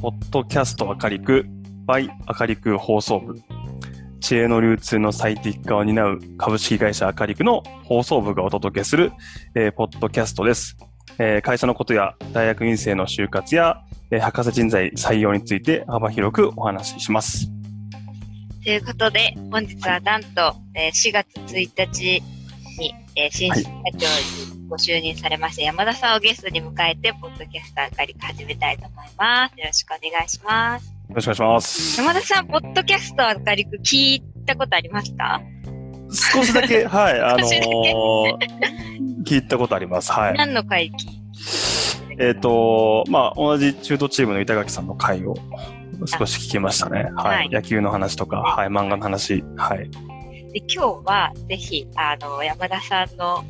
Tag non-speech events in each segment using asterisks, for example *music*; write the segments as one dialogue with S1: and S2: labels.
S1: ポッドキャスト明るく by 明るく放送部。知恵の流通の最適化を担う株式会社明るくの放送部がお届けする、えー、ポッドキャストです。えー会社のことや大学院生の就活や、えー博士人材採用について幅広くお話しします。
S2: ということで、本日はなんと、えー4月1日に、えー新社長にご就任されました山田さんをゲストに迎えて、ポッドキャスター明るく始めたいと思います。よろしくお願いします。
S1: よろしくお願いします。
S2: 山田さん、ポッドキャスト明るく聞いたことありますか？
S1: 少しだけ、*laughs* はい、あのー聞いたことあります。はい。
S2: 何の回
S1: えっ、と、まあ、同じ中途チームの板垣さんの回を少し聞きましたね。はい。
S2: はい
S1: 野球の話とか、はい、漫画の話、はい。
S2: で今日は、ぜひ、あの、山田さんの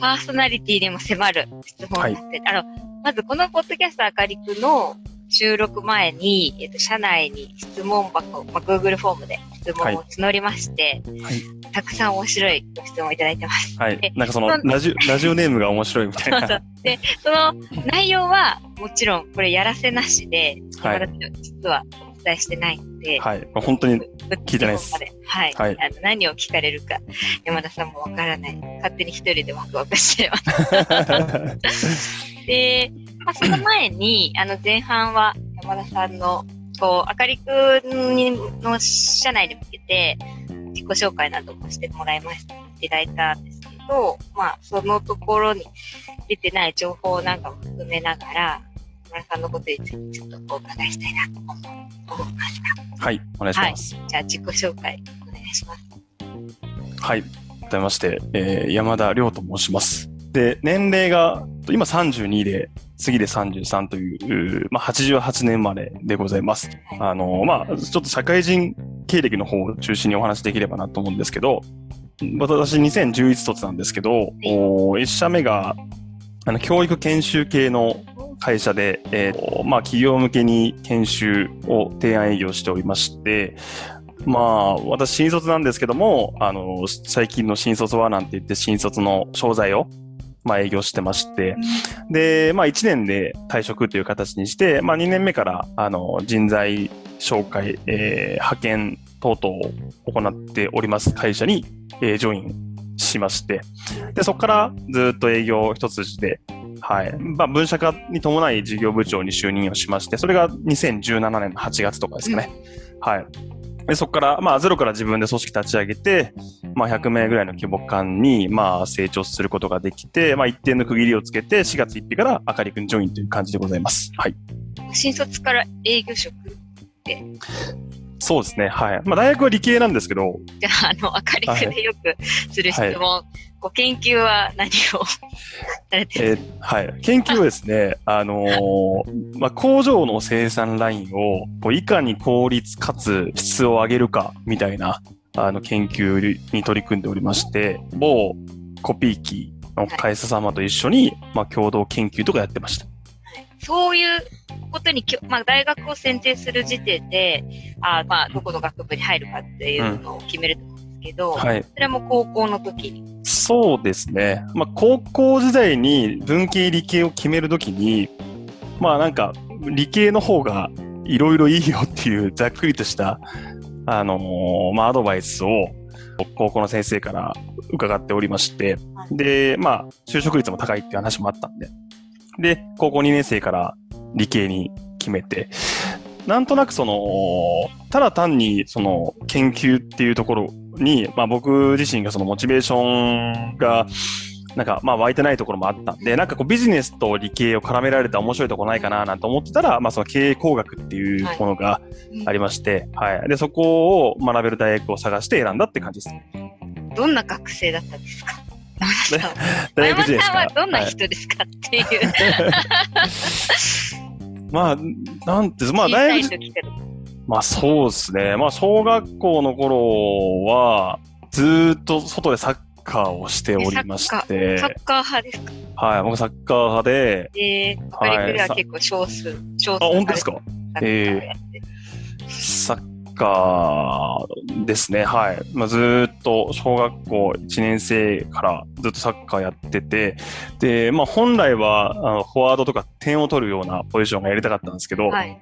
S2: パーソナリティにも迫る質問をさせて、あの、まずこのポッドキャスト明るくの収録前に、えっと、社内に質問箱、まあ、Google フォームで質問を募りまして、
S1: はい
S2: たくさん面白いご質問をいただいてます。
S1: はい
S2: え。
S1: なんかその、ラジオ、ラジオネームが面白いみたいな。
S2: そう。で、その内容は、もちろん、これやらせなしで、
S1: はい
S2: 実はお伝えしてないので、
S1: はい。本当に、聞いてないです
S2: はい。
S1: はい
S2: あの何を聞かれるか、山田さんもわからない。勝手に一人でワクワクしてます。*laughs* で、まあ、その前に、あの、前半は山田さんの、こう、あかりくんにの社内に向けて、自己紹介などもしてもらいました、いただいたんですけど、まあ、そのところに出てない情報なんかも含めながら、さんのことについてちょっとお伺いしたいなと思思いました。
S1: はい。お願いします。
S2: じゃあ、自己紹介お願いします。
S1: はい。改めまして、えー山田亮と申します。で、年齢が、今32で、次で33という、うまあ、88年生まれでございます。あの、まあ、ちょっと社会人経歴の方を中心にお話しできればなと思うんですけど、私2011卒なんですけど、お1社目が、あの、教育研修系の会社で、えーまあ、企業向けに研修を提案営業しておりまして、まあ、私、新卒なんですけども、あの、最近の新卒はなんて言って、新卒の商材を、まあ、営業してまして、で、まあ、1年で退職という形にして、まあ、2年目から、あの、人材紹介、えー派遣等々を行っております会社に、えージョインしまして、で、そこからずっと営業一筋で、はい。まあ、分社化に伴い事業部長に就任をしまして、それが2017年の8月とかですかね。はい。で、そこから、まあ、ゼロから自分で組織立ち上げて、まあ、100名ぐらいの規模感に、まあ、成長することができて、まあ、一定の区切りをつけて、4月1日からあかりくんジョインという感じでございます。はい。
S2: 新卒から営業職
S1: そうですね。はい。まあ、大学は理系なんですけど、
S2: じゃあ、あの、明るくでよくする質問、ご研究は何を？*laughs* されてる？
S1: えーはい。研究はですね、*laughs* あのーまあ、工場の生産ラインを、こういかに効率かつ質を上げるか、みたいな、あの、研究に取り組んでおりまして、某コピー機の会社様と一緒に、まあ、共同研究とかやってました。
S2: そういうことにきょ、まあ、大学を選定する時点で、あまあ、どこの学部に入るかっていうのを決めるとけど、
S1: はい。
S2: それも高校の時に。
S1: そうですね。まあ、高校時代に文系理系を決めるときに、まあなんか理系の方がいろいろいいよっていうざっくりとした、あのーまあアドバイスを高校の先生から伺っておりまして、で、まあ就職率も高いっていう話もあったんで、で、高校2年生から理系に決めて、なんとなくその、ただ単にその研究っていうところに、まあ僕自身がそのモチベーションが、なんかまあ湧いてないところもあったんで、なんかこうビジネスと理系を絡められた面白いところないかななんて思ってたら、まあその経営工学っていうものがありまして、はい。で、そこを学べる大学を探して選んだって感じです。
S2: どんな学生だったんですか？
S1: 大学時代ですか？
S2: はどんな
S1: はい
S2: 人ですかっていう。*laughs*
S1: まあ、なんて、まあ大学まあそうですね。まあ小学校の頃は、ずーっと外でサッカーをしておりまして、
S2: サッカー派ですか？
S1: はい、僕サッカー派で、
S2: で、明るくでは結構少数、少数
S1: あ、本当ですか？
S2: サッカー
S1: サッカーですね。はい。まあ、ずーっと小学校1年生からずっとサッカーやってて、で、まあ、本来は、あの、フォワードとか点を取るようなポジションがやりたかったんですけど、
S2: はい。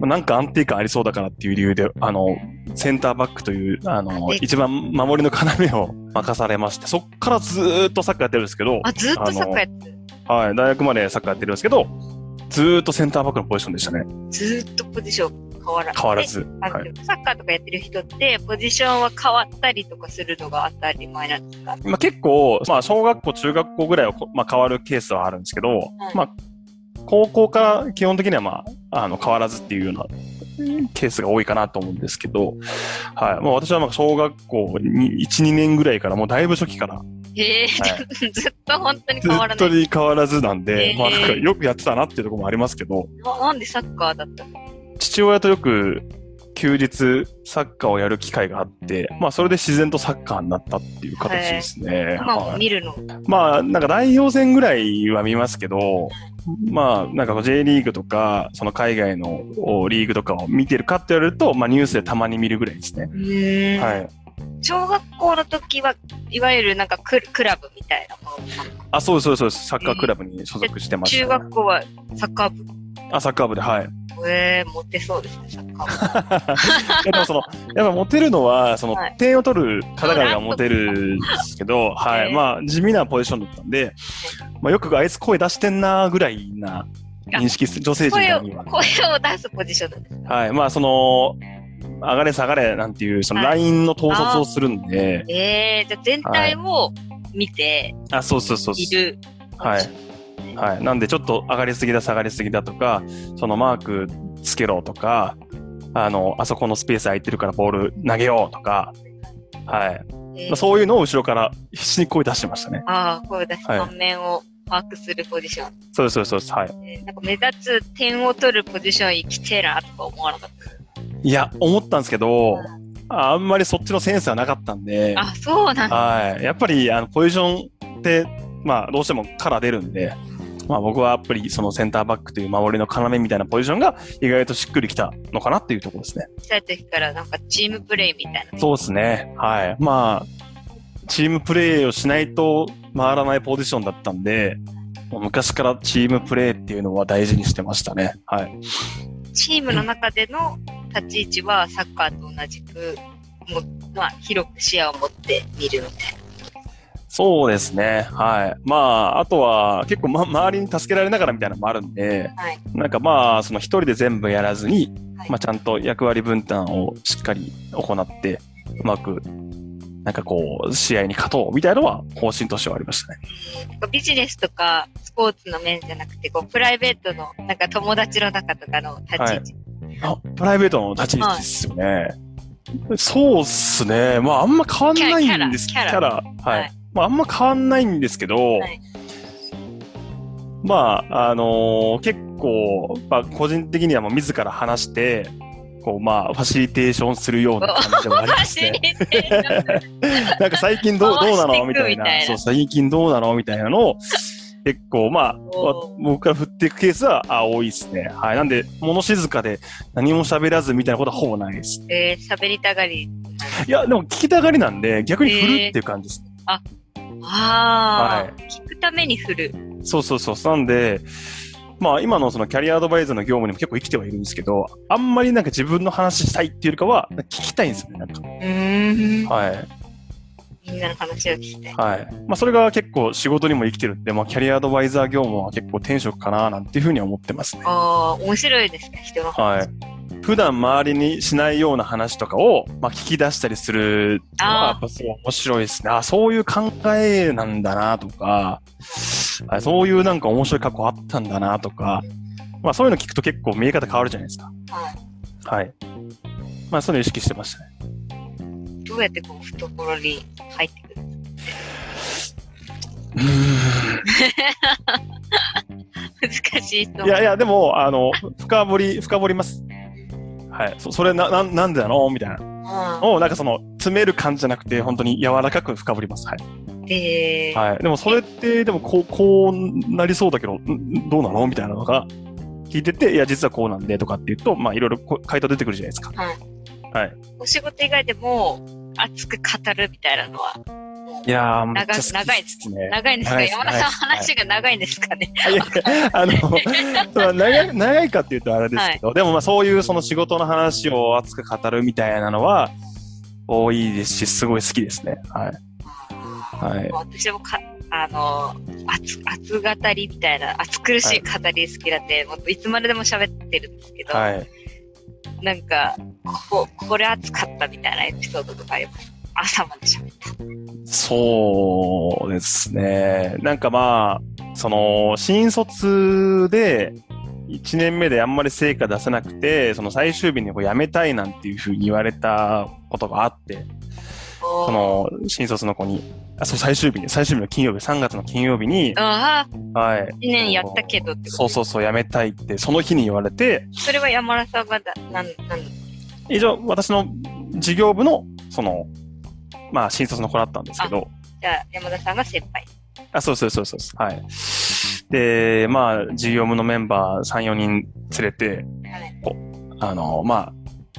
S1: まあなんか安定感ありそうだからっていう理由で、あの、センターバックという、あの、
S2: で
S1: 一番守りの要を任されまして、そっからずーっとサッカーやってるんですけど、
S2: あ、ずっとサッカーやってる。
S1: はい、大学までサッカーやってるんですけど、ずーっとセンターバックのポジションでしたね。
S2: ずっとポジション変わら
S1: 変わらず。はい。
S2: サッカーとかやってる人って、ポジションは変わったりとかするのが当たり前なんですか？
S1: まあ、結構、まあ、小学校、中学校ぐらいはこ、まあ、変わるケースはあるんですけど、まあ、高校から基本的には、まあ、あの、変わらずっていうようなケースが多いかなと思うんですけど、はい。まあ、私はまあ小学校に1、2年ぐらいから、もうだいぶ初期から、
S2: へえ、
S1: は
S2: ずっと本当に
S1: ず
S2: 変わらない。
S1: っとに変わらずなんで、まあ、なんかよくやってたなっていうところもありますけど、
S2: ななんでサッカーだったの？
S1: 父親とよく休日サッカーをやる機会があって、まあそれで自然とサッカーになったっていう形ですね。
S2: 今も
S1: はい
S2: 見るの。
S1: まあなんか代表戦ぐらいは見ますけど、まあなんか J リーグとか、その海外のおリーグとかを見てるかって言われると、まあニュースでたまに見るぐらいですね。
S2: うん
S1: はい。
S2: 小学校の時はいわゆるなんかククラブみたいな。
S1: あ、そうですそうですそう。サッカークラブに所属してました、
S2: 中学校はサッカー部。
S1: あ、サッカー部で、はい。
S2: えー、モテそうですね、サッカー *laughs*
S1: でもその、やっぱモテるのは、その
S2: はい、
S1: 点を取る方々がモテるんですけど、はい。
S2: えー
S1: まあ、地味なポジションだったんで、まあ、よくあいつ声出してんなぐらいな認識する、女性陣には。
S2: 声を出すポジションなんです。
S1: はい。まあ、その、上がれ下がれなんていう、その
S2: はい
S1: ラインの統率をするんで、
S2: えー、じゃあ全体を見て
S1: あ、そうそうそう。
S2: いる。
S1: はい。はい。なんで、ちょっと上がりすぎだ、下がりすぎだとか、そのマークつけろとか、あの、あそこのスペース空いてるからボール投げようとか、はい。
S2: えー
S1: まあ、そういうのを後ろから必死に声出してましたね。
S2: ああ、声出し、
S1: はい
S2: 顔面を把握するポジション。
S1: そうです、そうです、そうです。はい。
S2: えーなんか目立つ点を取るポジション生きてえなとか思わなかった？
S1: いや、思ったんですけど、ああんまりそっちのセンスはなかったんで、
S2: あ、そうなんだ。
S1: はい。やっぱり、あの、ポジションって、まあ、どうしてもカラー出るんで、まあ僕はやっぱりそのセンターバックという守りの要みたいなポジションが意外としっくりきたのかなっていうところですね。
S2: 小さい時からなんかチームプレイみたいな。
S1: そうですね。はい。まあ、チームプレーをしないと回らないポジションだったんで、昔からチームプレーっていうのは大事にしてましたね。はい。
S2: チームの中での立ち位置はサッカーと同じく、もまあ、広く視野を持って見るみたいな。
S1: そうですね。はい。まあ、あとは結構、ま、周りに助けられながらみたいなのもあるんで、
S2: はい
S1: なんかまあ、その一人で全部やらずに、
S2: はい
S1: まあちゃんと役割分担をしっかり行って、うまく、なんかこう、試合に勝とうみたいなのは方針としてはありましたね。
S2: ビジネスとかスポーツの面じゃなくて、こう、プライベートの、なんか友達の中とかの立ち位置。
S1: あ、プライベートの立ち位置ですよね。そうっすね。まああんま変わんないんです。
S2: キャラキャラ
S1: はい。
S2: はい
S1: まああんま変わんないんですけど、
S2: はい
S1: まあ、あのー結構、まあ個人的にはもう自ら話して、こうまあ、ファシリテーションするような感じでもありますね。なんか最近どうどうなの？みたいなそう、最近どうなの？みたいなのを、結構、まあ、僕から振っていくケースはあ多いですね。はい。なんで、物静かで何も喋らずみたいなことはほぼないです。
S2: えー、喋りたがり。
S1: いや、でも聞きたがりなんで、逆に振るっていう感じです。
S2: ああ、
S1: はい
S2: 聞くために振る。
S1: そうそうそう。なんで、まあ今のそのキャリアアドバイザーの業務にも結構生きてはいるんですけど、あんまりなんか自分の話したいっていうよりかは、聞きたいんですよね、なんか。
S2: うーん。
S1: はい。
S2: みんなの話を聞きたい。
S1: はい。まあそれが結構仕事にも生きてるんで、まあキャリアアドバイザー業務は結構転職かななんていうふうには思ってますね。
S2: ああ、面白いですね、人の話。
S1: はい。普段周りにしないような話とかを、まあ、聞き出したりするのは、やっぱすごい面白いですね。あそういう考えなんだなとか、あそういうなんか面白い過去あったんだなとか、まあそういうの聞くと結構見え方変わるじゃないですか。
S2: はい
S1: はい。まあそういうの意識してましたね。
S2: どうやってこう、懐に入ってくる？
S1: うー *laughs*
S2: 難しい質問。
S1: んいやいや、でも、あの、深掘り、深掘ります。はい。そそれな、ななんでなの？みたいな。
S2: うん
S1: を、なんかその、詰める感じじゃなくて、本当に柔らかく深掘ります。はい。
S2: で、
S1: はい。でもそれって、でもこう、こうなりそうだけど、んどうなの？みたいなのが聞いてて、いや、実はこうなんでとかって言うと、まあいろいろ回答出てくるじゃないですか。
S2: はい。
S1: はい。
S2: お仕事以外でも熱く語るみたいなのは、
S1: いやー、
S2: 長長い
S1: ですね。
S2: 長いんですか？山田さん話が長いんですかね、
S1: あの、*laughs* 長い長いかっていうとあれですけど、でもまあそういうその仕事の話を熱く語るみたいなのは多いですし、すごい好きですね。はい。はい。
S2: 私もか、あの、熱、熱語りみたいな、熱苦しい語り好きなんで、もういつまででも喋ってるんですけど、
S1: はい。
S2: なんか、ここ、これ熱かったみたいなエピソードとかあります？朝まで喋。
S1: そうですね。なんかまあ、その、新卒で、1年目であんまり成果出せなくて、その最終日にこう辞めたいなんていうふうに言われたことがあって、その、新卒の子に、あ、そう、最終日に、最終日の金曜日、3月の金曜日に、
S2: ああ、
S1: はい。
S2: 1年やったけどって
S1: そうそうそう、辞めたいって、その日に言われて、
S2: それは山田さんがだ、なん、なん、
S1: 以上、私の事業部の、その、まあ、新卒の子だったんですけど、
S2: じゃあ山田さんが先輩。
S1: あ、そうそうそうそう。はい。で、まあ、事業部のメンバー3、4人連れて、
S2: はい。
S1: あの、まあ、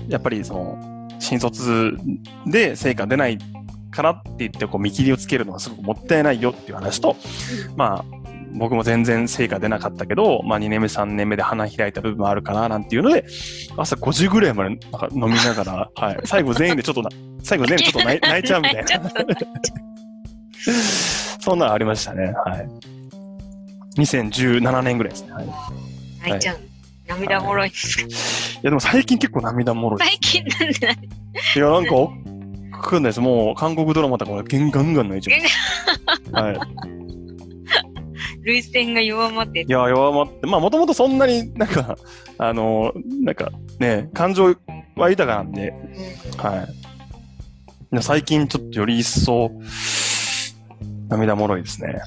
S1: やっぱりその、新卒で成果出ないからって言って、こう、見切りをつけるのはすごくもったいないよっていう話と、まあ、僕も全然成果出なかったけど、まあ2年目、3年目で花開いた部分もあるかな、なんていうので、朝5時ぐらいまでなんか飲みながら、*laughs* はい。最後全員でちょっとな、最後全員ちょっと *laughs* 泣い泣いちゃうみたいな。
S2: と *laughs*
S1: そんなのありましたね。はい。2017年ぐらいですね。はい。い
S2: 泣いちゃう。涙もろいです。
S1: や、でも最近結構涙もろいです。
S2: 最近なんでない
S1: いや、なんか、わかんないです。もう、韓国ドラマとかもガンガンガン泣いちゃいます。はい。
S2: 涙腺が弱まって
S1: いや、弱まって、まあ、もともとそんなになんか、*laughs* あの、なんかね、感情は豊かなんで、はい。で最近ちょっとより一層、涙もろいですね。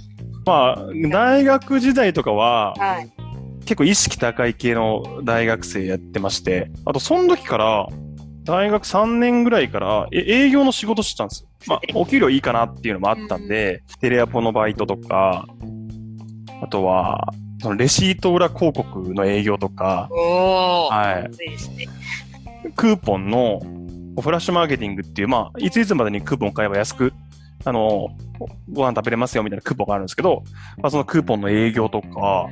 S1: まあ、大学時代とかは、
S2: はい。
S1: 結構意識高い系の大学生やってまして、あとその時から、大学3年ぐらいからえ営業の仕事してたんですよ。まあ、お給料いいかなっていうのもあったんで、テレアポのバイトとか、あとは、そのレシート裏広告の営業とか。はい、
S2: 熱いですね。
S1: クーポンのフラッシュマーケティングっていう、まあ、いついつまでにクーポン買えば安く、あの、ご飯食べれますよみたいなクーポンがあるんですけど、まあ、そのクーポンの営業とか、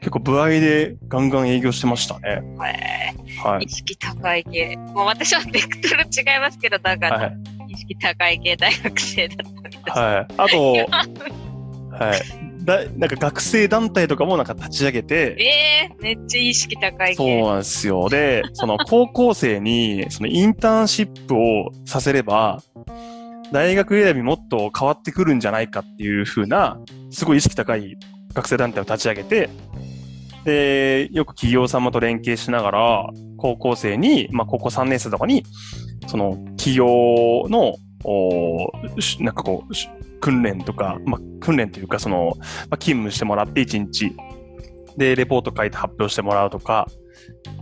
S1: 結構部合でガンガン営業してましたね。
S2: え
S1: はい
S2: ー。意識高い系。もう私はベクトル違いますけど、だから、
S1: はい。
S2: 意識高い系大学生だったみたいな。
S1: はい。あと、*laughs* はい。だ、なんか学生団体とかもなんか立ち上げて、
S2: えー、めっちゃ意識高い
S1: そう
S2: 系。
S1: なんですよ。で、その高校生に、そのインターンシップをさせれば、大学選びもっと変わってくるんじゃないかっていう風な、すごい意識高い学生団体を立ち上げて、で、よく企業様と連携しながら、高校生に、まあ高校3年生とかに、その企業の、おしなんかこう、し訓練とか、まあ訓練というかその、まあ、勤務してもらって1日、で、レポート書いて発表してもらうとか、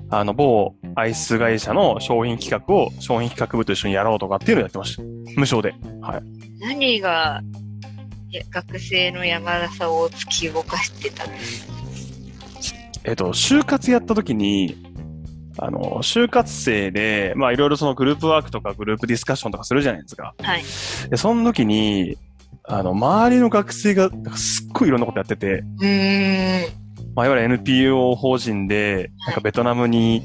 S1: あの、某アイス会社の商品企画を商品企画部と一緒にやろうとかっていうのをやってました。無償で。はい。
S2: 何が、学生の山田さんを突き動かしてたんです
S1: えっと、就活やった時に、あの、就活生で、まあいろいろそのグループワークとかグループディスカッションとかするじゃないですか。
S2: はい。
S1: で、その時に、あの、周りの学生がすっごいいろんなことやってて、
S2: うーん。
S1: まあいわゆる NPO 法人で、なんかベトナムに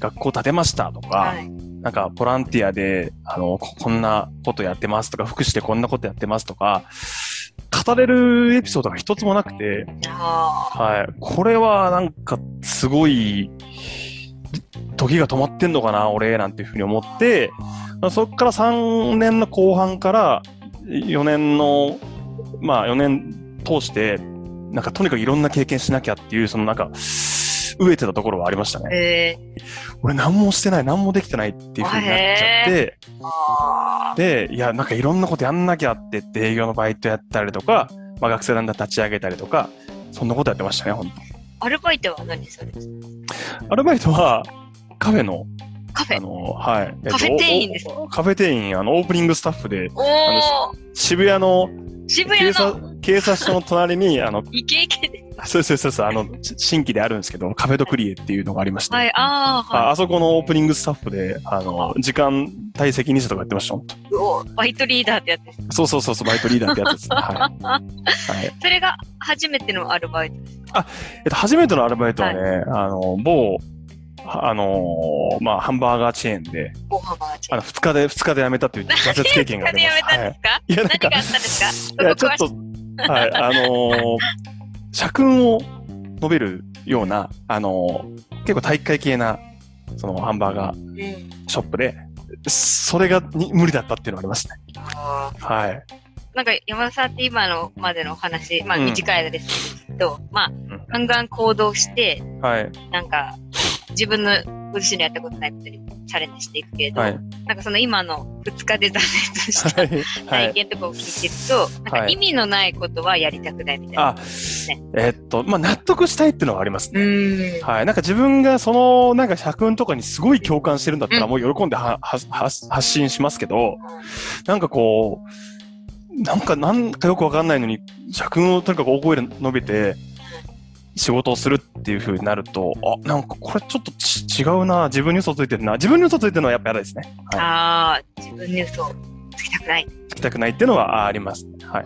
S1: 学校建てましたとか、
S2: はい。
S1: なんかボランティアで、あの、ここんなことやってますとか、福祉でこんなことやってますとか、語れるエピソードが一つもなくて、
S2: あ
S1: はい。これはなんかすごい、時が止まってんのかな、俺、なんていうふうに思って、そっから3年の後半から4年の、まあ4年通して、なんかとにかくいろんな経験しなきゃっていう、そのなんか、飢えてたところはありました
S2: あ。
S1: ね。
S2: え
S1: 俺何もしてない、何もできてないっていうふうになっちゃって、で、いや、なんかいろんなことやんなきゃってって営業のバイトやったりとか、まあ学生団体立ち上げたりとか、そんなことやってましたね、本当
S2: ーアルバイトは何それ
S1: アルバイトは、カフェの、
S2: カフェ。
S1: あの、はい。えっと
S2: カフェ店員です
S1: カフェ店員、あの、オープニングスタッフで、
S2: おー
S1: 渋谷の
S2: 渋谷
S1: 警察
S2: の、
S1: 警察署の隣に、あの、
S2: イケイケで。
S1: そうそうそうそう、あの、し新規であるんですけど、カフェドクリエっていうのがありまして、
S2: はい、ああ、
S1: あ
S2: は
S1: あそこのオープニングスタッフで、あの、時間帯責任者とかやってました、
S2: バイトリーダーってやつ。
S1: そうそうそうそう、バイトリーダーってやつですね。*laughs* はい。はい。
S2: それが初めてのアルバイトです。
S1: えっと、初めてのアルバイトはね、あの、某、あのまあ、ハンバーガーチェーンで、あの、二日で、二日で辞めたっていう挫折経験があります。はい
S2: ですか、
S1: い。や、なんかいや、ちょっと、はい、あのー社訓を述べるような、あのー結構体育会系な、そのハンバーガーショップで、それがに無理だったっていうのがありますね。はい。
S2: なんか山田さんって今のまでのお話、まあ
S1: うん。
S2: 短い間ですけど、まあ
S1: ん。
S2: ガンガン行動して、
S1: はい。
S2: なんか自分のご自身のやったことないことにチャレンジしていくけれど、
S1: はい。
S2: なんかその今の2日で挫折した
S1: はい。はい。
S2: 体験とかを聞いてると、なんか
S1: はい
S2: 意味のないことはやりたくないみたいな。
S1: あ、えっと、まあ、納得したいっていうのはあります
S2: う
S1: ね。
S2: ーん。
S1: はい。なんか自分がその、なんか社訓とかにすごい共感してるんだったら、
S2: うん
S1: もう喜んではは発発信しますけど、なんかこう、なんか、なんかよくわかんないのに、社訓をとにかく大声で述べて、仕事をするっていう風になると、あ、なんかこれちょっとち違うな、自分に嘘ついてるな、自分に嘘ついてるのはやっぱ嫌ですね。はい。
S2: ああ、自分に嘘をつきたくない。
S1: つきたくないっていうのはあありますね。はい。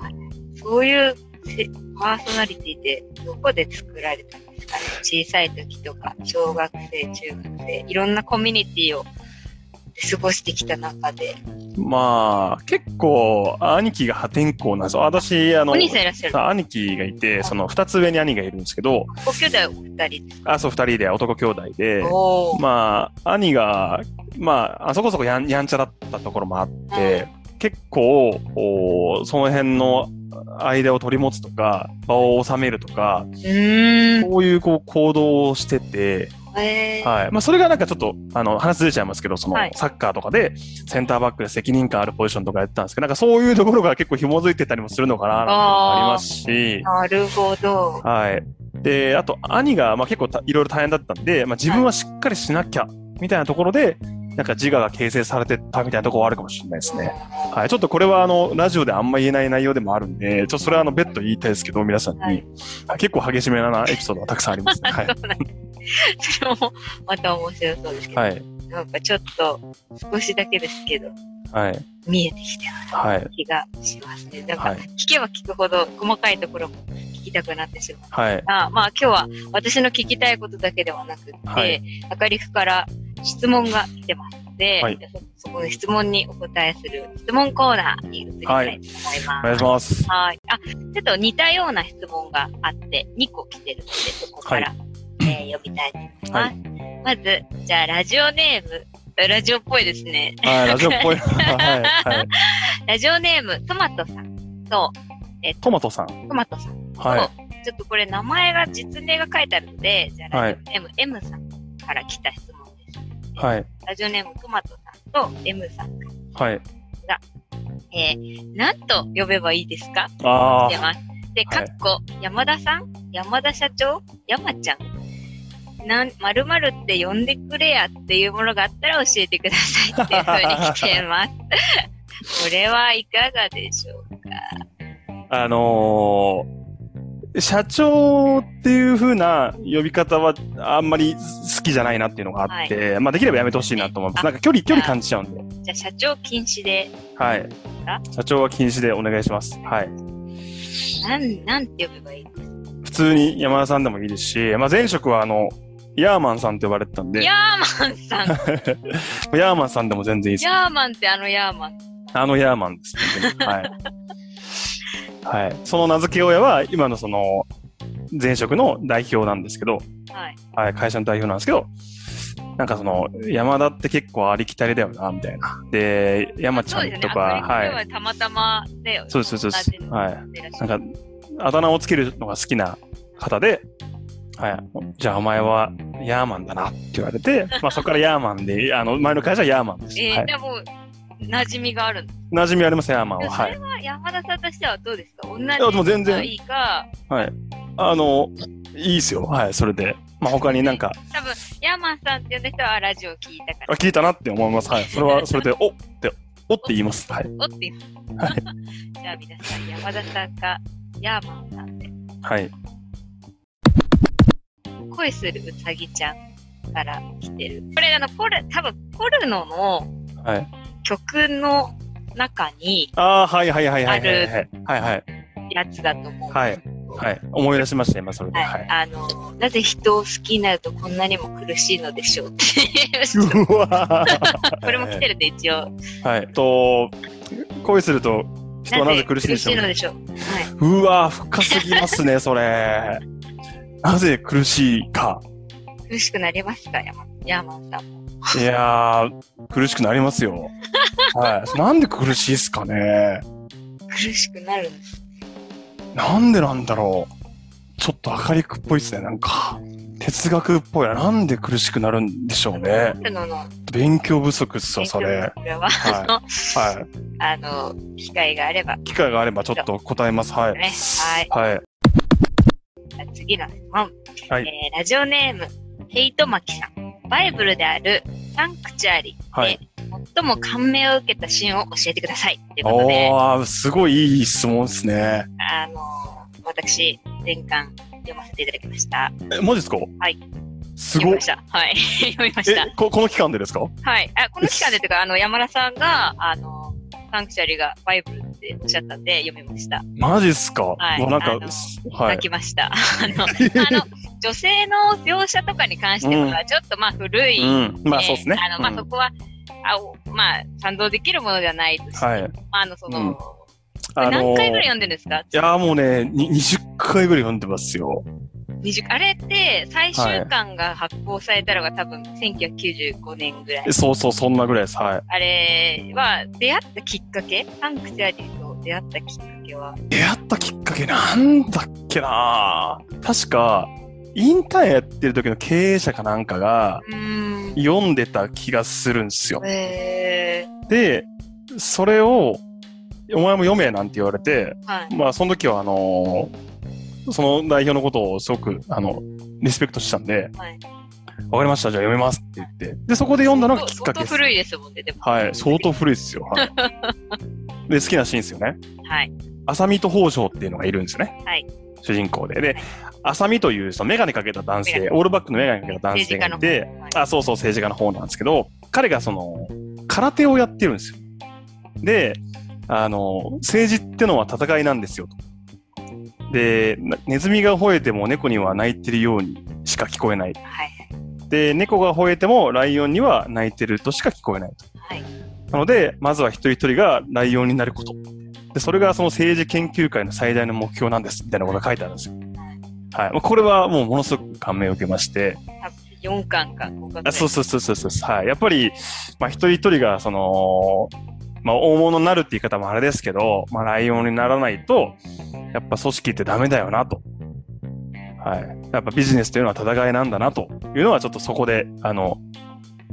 S2: そういうせパーソナリティってどこで作られたんですかね？小さい時とか、小学生、中学生、いろんなコミュニティを過ごしてきた中で。
S1: まあ、結構、兄貴が破天荒なんですよ。私、あの、
S2: お兄さんいらっしゃる
S1: さ兄貴がいて、その二つ上に兄がいるんですけど、
S2: ご兄弟お二人
S1: あ、そう、二人で男兄弟で。まあ、兄が、まあ、あそこそこやんやんちゃだったところもあって、結構、おその辺の間を取り持つとか、場を収めるとか、
S2: うーん。
S1: こういうこう行動をしてて、
S2: えー、
S1: はい。まあ、それがなんかちょっと、あの、話ずれちゃいますけど、その
S2: はい、
S1: サッカーとかで、センターバックで責任感あるポジションとかやってたんですけど、なんかそういうところが結構紐づいてたりもするのかな、ありますし、
S2: なるほど。
S1: はい。で、あと、兄が、まあ、結構たいろいろ大変だったんで、まあ、自分はしっかりしなきゃ、みたいなところで、なんか自我が形成されてたみたいなところはあるかもしれないですね。はい。ちょっとこれは、あの、ラジオであんま言えない内容でもあるんで、ちょっとそれは、あの、別途言いたいですけど、皆さんに。
S2: はい
S1: はい結構激しめなエピソードがたくさんありますね。はい。*laughs* *laughs*
S2: それもまた面白そうですけど、
S1: はい。
S2: なんかちょっと少しだけですけど、
S1: はい。
S2: 見えてきた
S1: はい。
S2: 気がしますね。なんか
S1: はい
S2: 聞けば聞くほど細かいところも聞きたくなってしまう。
S1: はい。
S2: あまあ今日は私の聞きたいことだけではなくて、
S1: はい
S2: あかりふから質問が来てますので、
S1: はい
S2: そそこの質問にお答えする質問コーナーに移りたいと思います。
S1: お願いします。
S2: はい。あ、ちょっと似たような質問があって、2個来てるので、そこから、えー読みたいと思います。
S1: はい
S2: まず、じゃあ、ラジオネーム、ラジオっぽいですね。
S1: はい。ラジオっぽい。*laughs* はい。はい。
S2: ラジオネーム、トマトさんと、
S1: トマトさん。
S2: トマトさんと、
S1: はい。
S2: ちょっとこれ名前が、実名が書いてあるので、じゃあ、
S1: はい
S2: ラジオネーム、M さんから来た質問です。
S1: はい。
S2: ラジオネーム、トマトさんと、M さんが、
S1: はい。
S2: えー、何と呼べばいいですか？
S1: あ
S2: 出ます。で、か
S1: はい
S2: っこ、山田さん？山田社長？山ちゃん？なん、まるまるって呼んでくれやっていうものがあったら教えてくださいっていう風に来てます。これはいかがでしょうか
S1: あのー社長っていう風な呼び方はあんまり好きじゃないなっていうのがあって、まあできればやめてほしいなと思います。なんか距離、距離感じちゃうんで。
S2: じゃあ社長禁止で、
S1: はい
S2: あ。
S1: 社長は禁止でお願いします。はい。
S2: なん、なんて呼べばいい
S1: 普通に山田さんでもいいですし、まあ前職はあの、ヤーマンさんって呼ばれてたんで、
S2: ヤ
S1: ヤ
S2: ーマンさん。*laughs*
S1: ーマンさんでも全然いいです。
S2: ヤーマンってあのヤーマン。
S1: あのヤーマンです。本当にはい。はい。その名付け親は、今のその、前職の代表なんですけど、
S2: はい。
S1: はい、会社の代表なんですけど、なんかその、山田って結構ありきたりだよな、みたいな。で、山ちゃんとか、
S2: は。
S1: はいい。
S2: たまたまで、
S1: そうです、そうです
S2: 同じ。の
S1: はい。なんか、あだ名をつけるのが好きな方で、はい。じゃあお前はヤーマンだなって言われて、*laughs* まあそこからヤーマンで、あの、前の会社はヤーマンです。
S2: えー、
S1: はい。
S2: でも、馴染みがある
S1: 馴染みあります、ヤーマンは。
S2: それ
S1: はい。
S2: は山田さんとしてはどうですか？同じ
S1: やでも全然
S2: がいいか、
S1: はい。あの、いいっすよ。はい、それで。まあ他になんか、
S2: 多分、ヤーマンさんって呼んだ人はラジオ聞いたか
S1: あ、
S2: ら、
S1: 聞いたなって思います。はい。それは、*laughs* それで、おって、おって言います。はい。
S2: おって言う。*laughs* じゃあ皆さん、山田さんがヤーマンさんで、
S1: はい。
S2: 恋するうさぎちゃんから来てる。これあの、ポル、多分ポルノの
S1: はい。
S2: 曲の中に
S1: ああ、はいはいはいはいはい。
S2: あ
S1: はいはい。
S2: やつだと思うん
S1: はいはい。思い出しました、今それで。
S2: はい
S1: はい。
S2: あの、なぜ人を好きになるとこんなにも苦しいのでしょうって *laughs*
S1: うわ
S2: これも来てるんで一応。
S1: はい。と、恋すると、人はなぜ苦しいんでしょう
S2: う。は
S1: うわ深すぎますね、それ。なぜ苦しいか。
S2: い。苦しくなりますか、山ヤーマンさんも。
S1: いやー、苦しくなりますよ。はい。なんで苦しいっすかね。
S2: 苦しくなるんです。
S1: なんでなんだろう。ちょっと明るくっぽいっすね、なんか。哲学っぽいな。なんで苦しくなるんでしょうね。勉強不足っすよ、それ。
S2: は、
S1: はい
S2: あの、
S1: はい。
S2: あの、機会があれば、
S1: 機会があればちょっと答えます。はい。
S2: ね
S1: はい。
S2: 次の質問。
S1: はい
S2: えーラジオネーム、ヘイトマキさん。バイブルであるサンクチュアリ
S1: はい。
S2: 最も感銘を受けたシーンを教えてください。ということで、
S1: おー、すごいいい質問ですね。
S2: あの、私、前巻読ませていただきました。
S1: え、マジですか？
S2: はい。
S1: すごっ
S2: 読みま。した。はい。*laughs* 読みました。
S1: え、ここの期間でですか？
S2: はい。あ、この期間でというか、あの、山田さんが、あの、サンクチュアリがバイブルっておっしゃったんで、読みました。
S1: マジっすか？
S2: はい
S1: なんかはい。
S2: 泣きました。*laughs* あの、あの、女性の描写とかに関しては、ちょっとまあ古い、
S1: うん。まあそうですね。
S2: あの、まあ
S1: うん
S2: そこは、あおまあ、賛同できるものではないとして、
S1: はい。
S2: あの、その、何回ぐらい
S1: い
S2: 読んでるんですか？
S1: や、もうね、に20回ぐらい読んでますよ。
S2: 20あれって、最終巻が発行されたのが多分1995年ぐらい
S1: え。そうそう、そんなぐらいです。はい。
S2: あれは、出会ったきっかけ？サンクチュアリと出会ったきっかけは？
S1: 出会ったきっかけなんだっけな確か、インターンやってる時の経営者かなんかが。読んでた気がするんですよ。
S2: え
S1: で、それを、お前も読めなんて言われて、
S2: ー、はい。
S1: まあ、その時は、あのその代表のことをすごく、あの、リスペクトしたんで、
S2: はい
S1: わかりました、じゃあ読めますって言って。で、そこで読んだのがきっかけです。
S2: 相当古いですもんね、でも。
S1: はい、相当古いですよ。はい。*laughs* で、好きなシーンですよね。
S2: はい。
S1: 浅見と北条っていうのがいるんですよね。
S2: はい。
S1: 主人公で。で、浅見というそのメガネかけた男性、オールバックのメガネかけた男性がいて、
S2: はい
S1: あ、そうそう、政治家の方なんですけど、彼がその、空手をやってるんですよ。で、あの、政治ってのは戦いなんですよ、と。で、なネズミが吠えても猫には鳴いてるようにしか聞こえない。
S2: はい。
S1: で、猫が吠えてもライオンには鳴いてるとしか聞こえないと。
S2: はい。
S1: なので、まずは一人一人がライオンになること。で、それがその政治研究会の最大の目標なんです、みたいなことが書いてあるんですよ。はい。まあこれはもうものすごく感銘を受けまして、
S2: 多分4巻か5巻
S1: そうそうそうそうそう。はい。やっぱり、まあ一人一人が、その、まあ大物になるって言い方もあれですけど、まあライオンにならないと、やっぱ組織ってダメだよなと。はい。やっぱビジネスというのは戦いなんだなというのはちょっとそこで、あの、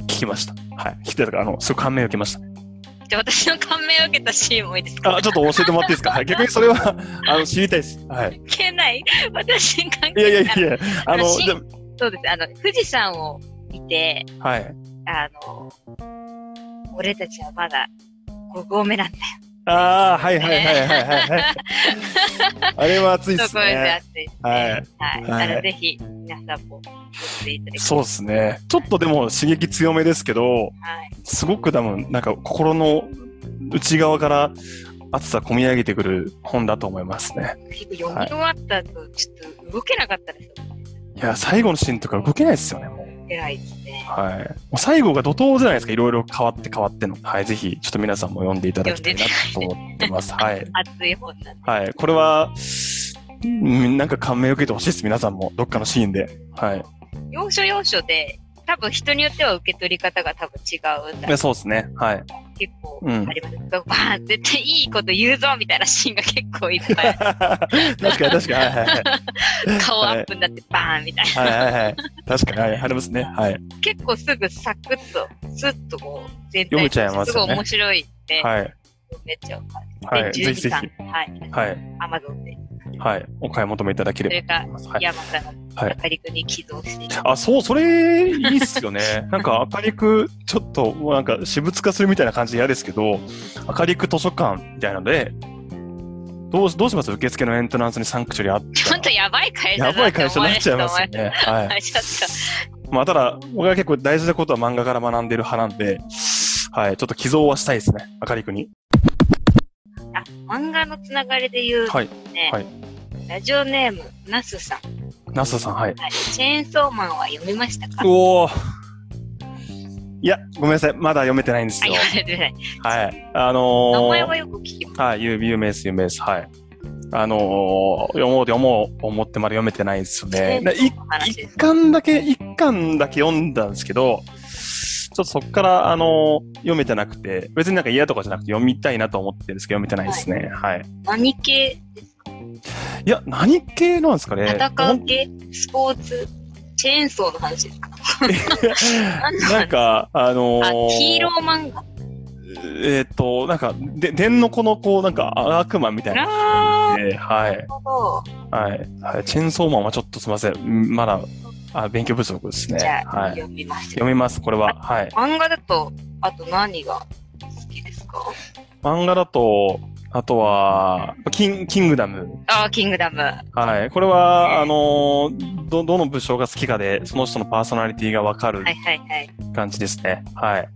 S1: 聞きました。はい。聞いてたから、あの、すごい感銘を受けました。
S2: じゃあ私の感銘を受けたシーンもいいですか？
S1: あ、ちょっと教えてもらっていいですか？はい。逆にそれは、あの、知りたいです。はい。
S2: 関係ない？私に関係
S1: いやいやい
S2: ない。
S1: や、あの、
S2: そうです。あの、富士山を見て、
S1: はい。
S2: あの、俺たちはまだ5合目なんだよ。
S1: ああ、はいはいはいはいはいはい。*laughs* あれは熱い
S2: であ
S1: ね。
S2: ってですね。
S1: はい。
S2: はい。
S1: はい
S2: あの、ぜひ、皆さんも。
S1: そうですね。ちょっとでも刺激強めですけど、
S2: はい。
S1: すごく多分、なんか心の内側から熱さ込み上げてくる本だと思いますね。
S2: 結構読み終わった後、ちょっと動けなかったですよ。
S1: いや、最後のシーンとか動けないですよね、もう。
S2: 偉いですね。
S1: はい。もう最後が怒涛じゃないですか。いろいろ変わって変わっての。はい。ぜひ、ちょっと皆さんも読んでいただきたいなと思ってます。はい。
S2: 熱い本なんで。
S1: はい。これは、うんなんか感銘を受けてほしいです。皆さんも。どっかのシーンで。はい。
S2: 要所要所で、多分人によっては受け取り方が多分違うんだ
S1: でそうですね。はい。
S2: 結構
S1: うん
S2: あります。バーン絶対いいこと言うぞみたいなシーンが結構いっぱい。*laughs*
S1: 確かに確かに。はいはいはい。*laughs*
S2: 顔アップになってバーンみたいな。
S1: はいはいはい。確かに、はい。ありますね。はい。
S2: 結構すぐサクッと、スッとこう、全体
S1: 読めちゃいます
S2: すごい面白いんで、
S1: はい。
S2: 読めちゃ。
S1: はい。
S2: で、12
S1: ぜひぜ
S2: 巻、
S1: ひ。
S2: はい。
S1: はい。
S2: アマゾンで、
S1: はい。お買い求めいただけ
S2: それ
S1: ばと思い、ます。はい。
S2: 山に寄贈して、
S1: あ、そう、それ、いいっすよね。*laughs* なんか、明るく、ちょっと、なんか、私物化するみたいな感じで嫌ですけど、明るく図書館みたいなので、どうしどうします？受付のエントランスにサンクチュリーあった
S2: ちょっとやばい会社だ
S1: やばい会社になっちゃいますよ
S2: ね。
S1: ね。はい。
S2: はい、ちょっと。
S1: まあ、ただ、僕は結構大事なことは漫画から学んでる派なんで、はい、ちょっと寄贈はしたいですね。明るくに。
S2: あ、漫画のつながりで言うと
S1: はい。
S2: ね、
S1: はい
S2: ラジオネーム、ナスさん。
S1: ナスさん、はい。
S2: はい、チェーンソーマンは読みましたか？
S1: おお。いや、ごめんなさい。まだ読めてないんです
S2: あ、
S1: よ。はい。あのー、
S2: 名前はよく聞きます。
S1: はい、有有名です、有名です。はい。あのー、読もう読もう思ってまだ読めてないんですよね。一巻だけ、一巻だけ読んだんですけど、ちょっとそっから、あのー読めてなくて、別になんか嫌とかじゃなくて読みたいなと思ってるんですけど、読めてないですね。はい。
S2: 何系ですか
S1: いや、何系なんですかね？
S2: 戦う系？スポーツ？チェーンソーの話ですか？*laughs*
S1: なんか、あの
S2: あ、
S1: ー、
S2: ヒーロー漫画？
S1: えっ、と、なんか、で、電の子のこう、なんか、悪魔みたいな。
S2: あー
S1: ではい。はい。はい。チェーンソーマンはちょっとすみません。んまだ、あ勉強不足ですね。はい。
S2: 読みます。
S1: 読みます、これは。はい。
S2: 漫画だと、あと何が好きですか？
S1: 漫画だと、あとは、キンキングダム。
S2: ああ、キングダム。は
S1: はい。これは、あのーど、どの武将が好きかで、その人のパーソナリティがわかる
S2: いはいはい。
S1: 感じですね。はい。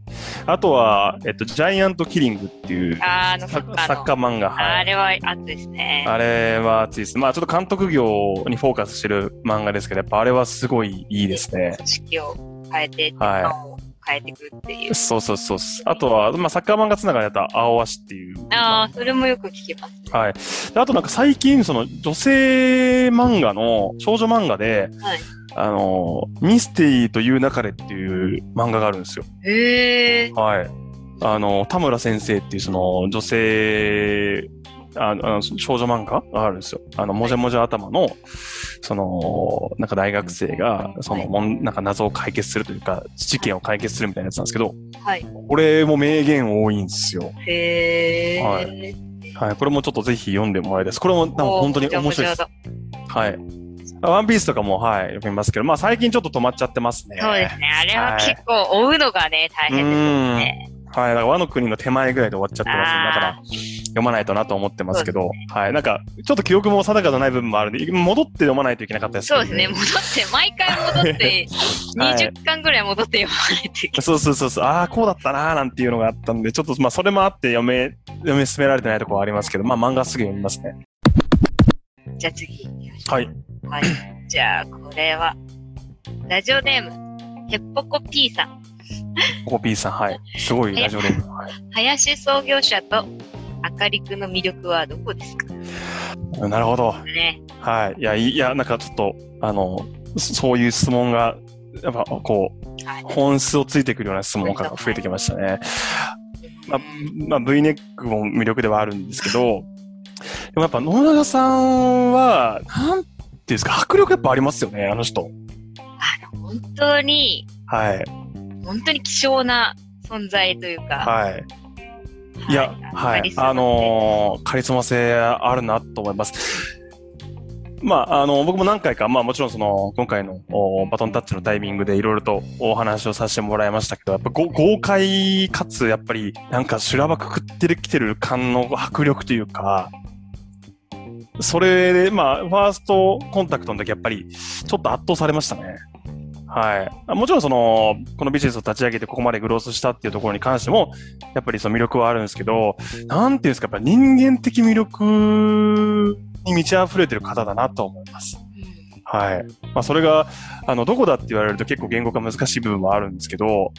S1: あとは、えっと、ジャイアントキリングっていう、
S2: あーあの、サ
S1: サ
S2: ッカーの。
S1: サッカー漫画。はい。
S2: あれは熱いですね。
S1: あれは熱いです。まあちょっと監督業にフォーカスしてる漫画ですけど、やっぱあれはすごいいいですね。
S2: 組織を変えて、
S1: はい
S2: 変えていくっていう。
S1: そうそうそう。あとは、まあサッカー漫画つながりだった青足っていう。
S2: ああ、それもよく聞きます。
S1: はい。であとなんか最近、その女性漫画の、少女漫画で、
S2: はい
S1: あの、ミステリーという中でっていう漫画があるんですよ。
S2: へえ。
S1: はい。あの、田村先生っていうその女性、ああの少女漫画？があるんですよ。あの、もじゃもじゃ頭の、その、なんか大学生が、その、もんなんか謎を解決するというか、事件を解決するみたいなやつなんですけど、
S2: はい。
S1: これも名言多いんですよ。
S2: へえ。
S1: はいはい。これもちょっとぜひ読んでもらいたいです。これも本当に面白いです。はい。ワンピースとかも、はい、読みますけど、まあ最近ちょっと止まっちゃってますね。
S2: そうですね。あれは結構追うのがね、大変ですよね。
S1: はい。だから和の国の手前ぐらいで終わっちゃってます、ね。だから
S2: あ、
S1: 読まないとなと思ってますけど、はい。なんか、ちょっと記憶も定かじゃない部分もあるんで、戻って読まないといけなかったですけど
S2: そうですね。戻って、毎回戻って、
S1: はい
S2: 20巻ぐらい戻って読まないといけない。*laughs*
S1: そうそうそうそう、ああ、こうだったなーなんていうのがあったんで、ちょっと、まあ、それもあって読め、読み進められてないところはありますけど、まあ、漫画すぐ読みますね。
S2: じゃあ次。
S1: はい。
S2: はい。じゃあ、これは、ラジオネーム、ヘッポコ P さん。
S1: コピーさん、はい。すごいラジオネーム。はい。
S2: 林創業者とあかりくの魅力はどこですか？
S1: なるほど。
S2: ね。
S1: はい。いや、いいや、なんかちょっと、あの、そそういう質問が、やっぱ、こう、
S2: はい。
S1: 本質をついてくるような質問が増えてきましたね。まあ、まあ、V ネックも魅力ではあるんですけど、でもやっぱ野永さんは、なんていうんですか、迫力やっぱありますよね、あの人。
S2: あの、本当に、
S1: はい。
S2: 本当に希少な存在というか。
S1: はい。いや、はい。あのーカリスマ性あるなと思います。まあ、あの、僕も何回か、まあもちろんその、今回のおバトンタッチのタイミングでいろいろとお話をさせてもらいましたけど、やっぱご豪快かつ、やっぱりなんか修羅場くくってるきてる感の迫力というか、それで、まあ、ファーストコンタクトの時やっぱり、ちょっと圧倒されましたね。はい。もちろんその、このビジネスを立ち上げてここまでグロースしたっていうところに関しても、やっぱりその魅力はあるんですけど、なんていうんですか、やっぱ人間的魅力に満ち溢れてる方だなと思います。はい。まあ、それが、あの、どこだって言われると結構言語化難しい部分もあるんですけど、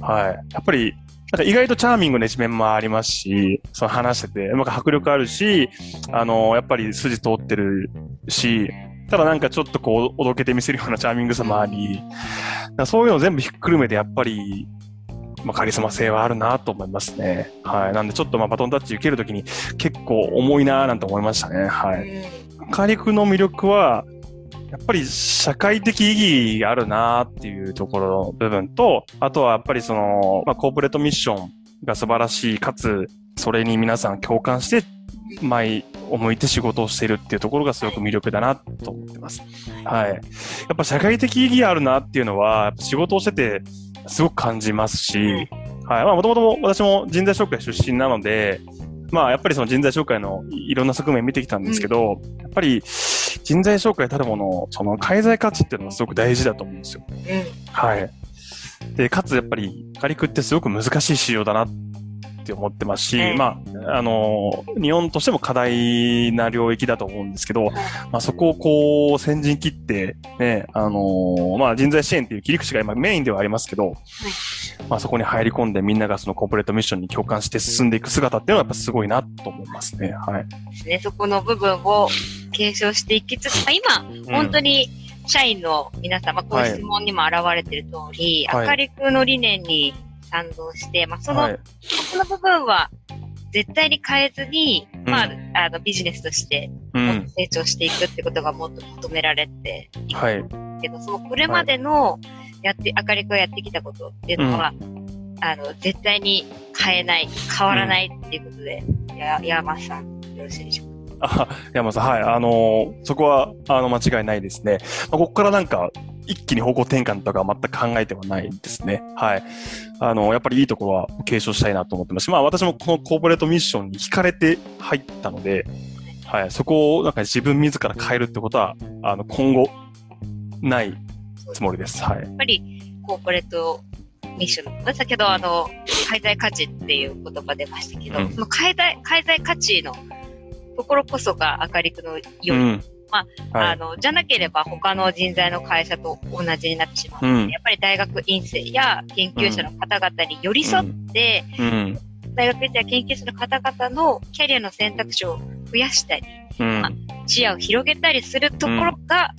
S1: はい。やっぱり、なんか意外とチャーミングな一面もありますし、その話してて、なんか迫力あるし、あの、やっぱり筋通ってるし、ただなんかちょっとこう、おどけて見せるようなチャーミングさもあり、そういうのを全部ひっくるめてやっぱり、まあ、カリスマ性はあるなと思いますね。はい。なんでちょっとまあバトンタッチ受けるときに結構重いなーなんて思いましたね。はい。カリクの魅力は、やっぱり社会的意義があるなっていうところの部分と、あとはやっぱりその、まあ、コーポレートミッションが素晴らしい、かつ、それに皆さん共感して、前を向いて仕事をしているっていうところがすごく魅力だなと思ってます。はい。やっぱ社会的意義あるなっていうのは、仕事をしててすごく感じますし、はい。まあもともと私も人材紹介出身なので、まあ、やっぱりその人材紹介のいろんな側面見てきたんですけど、やっぱり人材紹介たるもの、その介在価値っていうのはすごく大事だと思うんですよ。
S2: うん。
S1: はい。で、かつやっぱり、カリクってすごく難しい仕様だなって思ってますし、
S2: ええ
S1: まあ、あの、日本としても課題な領域だと思うんですけど、まあそこをこう、先陣切って、ね、あの、まあ人材支援っていう切り口が今メインではありますけど、まあそこに入り込んでみんながそのコーポレートミッションに共感して進んでいく姿っていうのはやっぱすごいなと思いますね。はい。
S2: ですね。そこの部分を継承していきつつ、まあ今、本当に社員の皆様、こういう質問にも現れてる通り、
S1: はい
S2: 明るくの理念に賛同して、まあその、
S1: はい。
S2: その部分は絶対に変えずに、まあ
S1: う、
S2: あの、ビジネスとして成長していくってことがもっと求められていく
S1: はい。
S2: けど、そのこれまでのやって、明るくがやってきたことっていうのは、あの、絶対に変えない、変わらないっていうことで、や、山さん、よろしいでしょうか？
S1: あ、山田さん、はい。あのーそこは、あの、間違いないですね。まあ、ここからなんか、一気に方向転換とかは全く考えてはないですね。はい。あの、やっぱりいいところは継承したいなと思ってますし、まあ私もこのコーポレートミッションに惹かれて入ったので、はい。そこをなんか自分自ら変えるってことは、あの、今後、ないつもりです。はい。
S2: やっぱり、コーポレートミッションの、先ほどあの、介在価値っていう言葉出ましたけど、
S1: うん
S2: その介在、介在価値のところこそが明るくの良い。
S1: うん。
S2: ま
S1: はい。
S2: あの、じゃなければ他の人材の会社と同じになってしまう。
S1: うん。
S2: やっぱり大学院生や研究者の方々に寄り添って、
S1: うん。
S2: 大学院生や研究者の方々のキャリアの選択肢を増やしたり、
S1: うん。
S2: 視野を広げたりするところが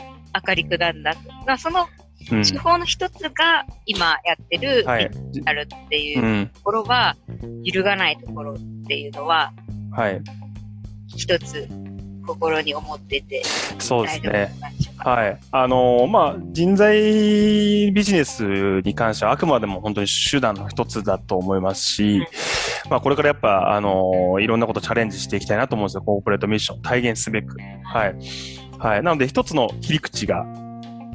S2: 明るくなんだと。まあ、その
S1: うん。
S2: 手法の一つが今やってる
S1: はい。
S2: デジタルっていううんところは、揺るがないところっていうのは、
S1: はい。
S2: 一つ心に思ってて、
S1: そうですね。はい。あのーまあ、人材ビジネスに関してはあくまでも本当に手段の一つだと思いますし、まあ、これからやっぱ、あのーいろんなことチャレンジしていきたいなと思うんですよ。コーポレートミッション体現すべく。はい。はい。なので、一つの切り口が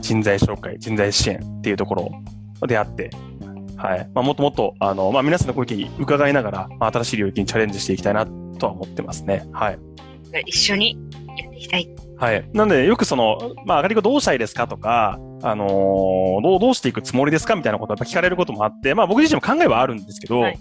S1: 人材紹介、人材支援っていうところであって、はい。まあ、もっともっと、あの、まあ、皆さんのご意見伺いながら、まあ、新しい領域にチャレンジしていきたいなとは思ってますね。はい。
S2: 一緒にやっていきたい。
S1: はい。なんで、よくその、まあ、あがりこどうしたいですかとか、あのーどう、どうしていくつもりですかみたいなことをやっぱ聞かれることもあって、まあ、僕自身も考えはあるんですけど、
S2: はい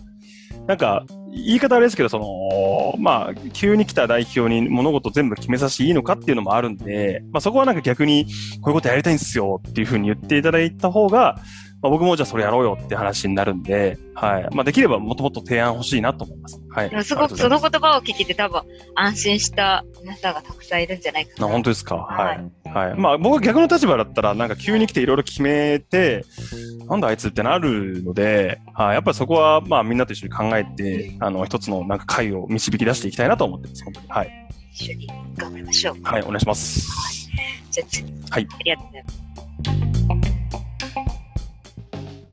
S1: なんか、言い方あれですけど、その、まあ、急に来た代表に物事全部決めさせていいのかっていうのもあるんで、まあ、そこはなんか逆に、こういうことやりたいんですよっていうふうに言っていただいた方が、まあ、僕もじゃあそれやろうよって話になるんで、はい。まあ、できればもっともっと提案欲しいなと思います。はい。
S2: すごくその言葉を聞いて多分安心した皆さんがたくさんいるんじゃないかな。
S1: 本当ですか？は
S2: はい
S1: い。はい。まあ、僕は逆の立場だったら、なんか急に来ていろいろ決めて、なんだあいつってなるので、はい。やっぱりそこは、まあ、みんなと一緒に考えて、あの、一つのなんか会を導き出していきたいなと思ってます。本当に。はい。
S2: 一緒に頑張りましょう。
S1: はい。お願いします。
S2: じゃあ次。
S1: はい
S2: ありがとうございます。